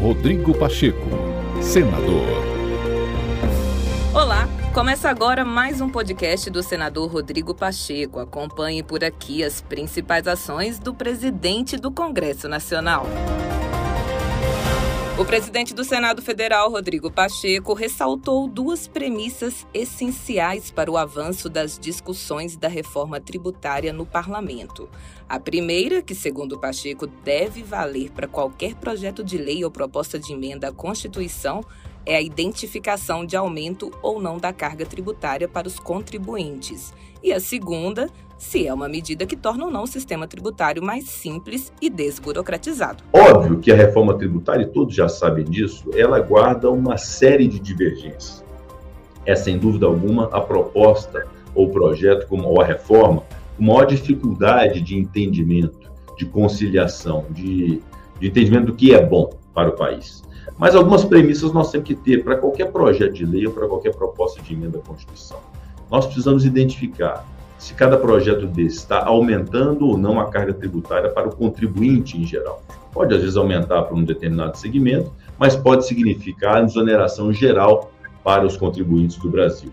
Rodrigo Pacheco, senador. Olá, começa agora mais um podcast do senador Rodrigo Pacheco. Acompanhe por aqui as principais ações do presidente do Congresso Nacional. O presidente do Senado Federal, Rodrigo Pacheco, ressaltou duas premissas essenciais para o avanço das discussões da reforma tributária no parlamento. A primeira, que, segundo Pacheco, deve valer para qualquer projeto de lei ou proposta de emenda à Constituição, é a identificação de aumento ou não da carga tributária para os contribuintes. E a segunda, se é uma medida que torna ou não o sistema tributário mais simples e desburocratizado. Óbvio que a reforma tributária, e todos já sabem disso, ela guarda uma série de divergências. É, sem dúvida alguma, a proposta ou projeto, como ou a reforma, com maior dificuldade de entendimento, de conciliação, de, de entendimento do que é bom para o país. Mas algumas premissas nós temos que ter para qualquer projeto de lei ou para qualquer proposta de emenda à Constituição. Nós precisamos identificar se cada projeto desse está aumentando ou não a carga tributária para o contribuinte em geral. Pode, às vezes, aumentar para um determinado segmento, mas pode significar exoneração geral para os contribuintes do Brasil.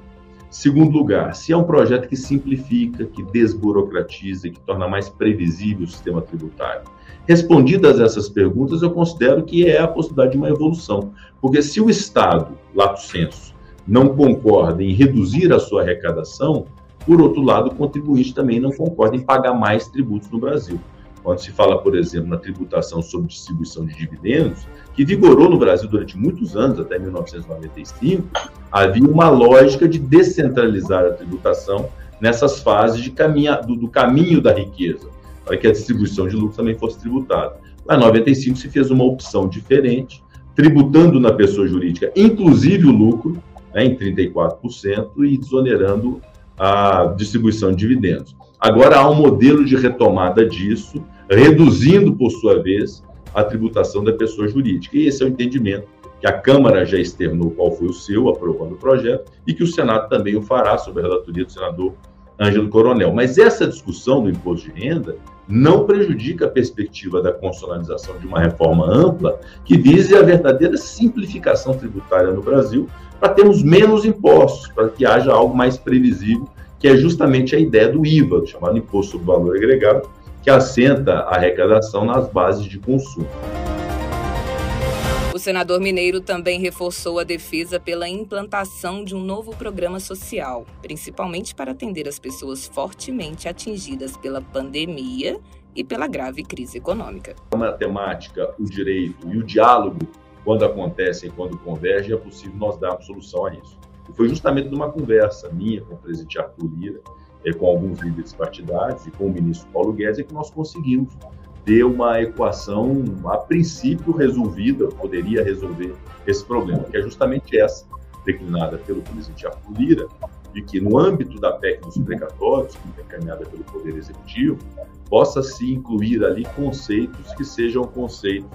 Segundo lugar, se é um projeto que simplifica, que desburocratiza, que torna mais previsível o sistema tributário. Respondidas essas perguntas, eu considero que é a possibilidade de uma evolução. Porque se o Estado, lato senso, não concorda em reduzir a sua arrecadação, por outro lado, o contribuinte também não concorda em pagar mais tributos no Brasil. Quando se fala, por exemplo, na tributação sobre distribuição de dividendos, que vigorou no Brasil durante muitos anos, até 1995, havia uma lógica de descentralizar a tributação nessas fases de caminha, do, do caminho da riqueza, para que a distribuição de lucro também fosse tributada. Lá em 95 se fez uma opção diferente, tributando na pessoa jurídica, inclusive o lucro, né, em 34%, e desonerando a distribuição de dividendos. Agora há um modelo de retomada disso, reduzindo, por sua vez, a tributação da pessoa jurídica. E esse é o entendimento que a Câmara já externou qual foi o seu, aprovando o projeto, e que o Senado também o fará, sob a relatoria do senador Ângelo Coronel. Mas essa discussão do imposto de renda não prejudica a perspectiva da constitucionalização de uma reforma ampla que vise a verdadeira simplificação tributária no Brasil, para termos menos impostos, para que haja algo mais previsível, que é justamente a ideia do IVA, chamado Imposto sobre Valor Agregado, que assenta a arrecadação nas bases de consumo. O senador Mineiro também reforçou a defesa pela implantação de um novo programa social, principalmente para atender as pessoas fortemente atingidas pela pandemia e pela grave crise econômica. A matemática, o direito e o diálogo quando acontecem, quando convergem, é possível nós darmos solução a isso. Foi justamente numa conversa minha com o presidente Arthur Lira, eh, com alguns líderes partidários e com o ministro Paulo Guedes, que nós conseguimos ter uma equação, a princípio, resolvida, poderia resolver esse problema, que é justamente essa, declinada pelo presidente Arthur Lira, de que no âmbito da PEC dos precatórios, que é encaminhada pelo Poder Executivo, possa se incluir ali conceitos que sejam conceitos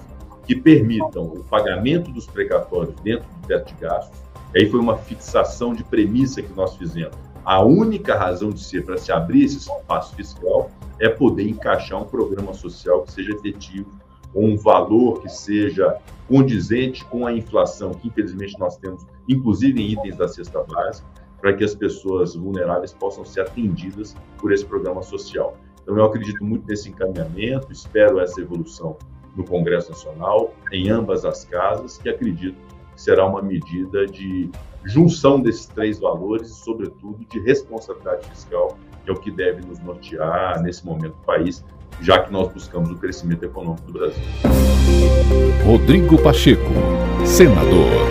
que permitam o pagamento dos precatórios dentro do teto de gastos. E aí foi uma fixação de premissa que nós fizemos. A única razão de ser para se abrir esse espaço fiscal é poder encaixar um programa social que seja efetivo, com um valor que seja condizente com a inflação, que infelizmente nós temos, inclusive em itens da cesta básica, para que as pessoas vulneráveis possam ser atendidas por esse programa social. Então, eu acredito muito nesse encaminhamento, espero essa evolução no Congresso Nacional, em ambas as casas, que acredito será uma medida de junção desses três valores e, sobretudo, de responsabilidade fiscal, que é o que deve nos nortear nesse momento do país, já que nós buscamos o crescimento econômico do Brasil. Rodrigo Pacheco, senador.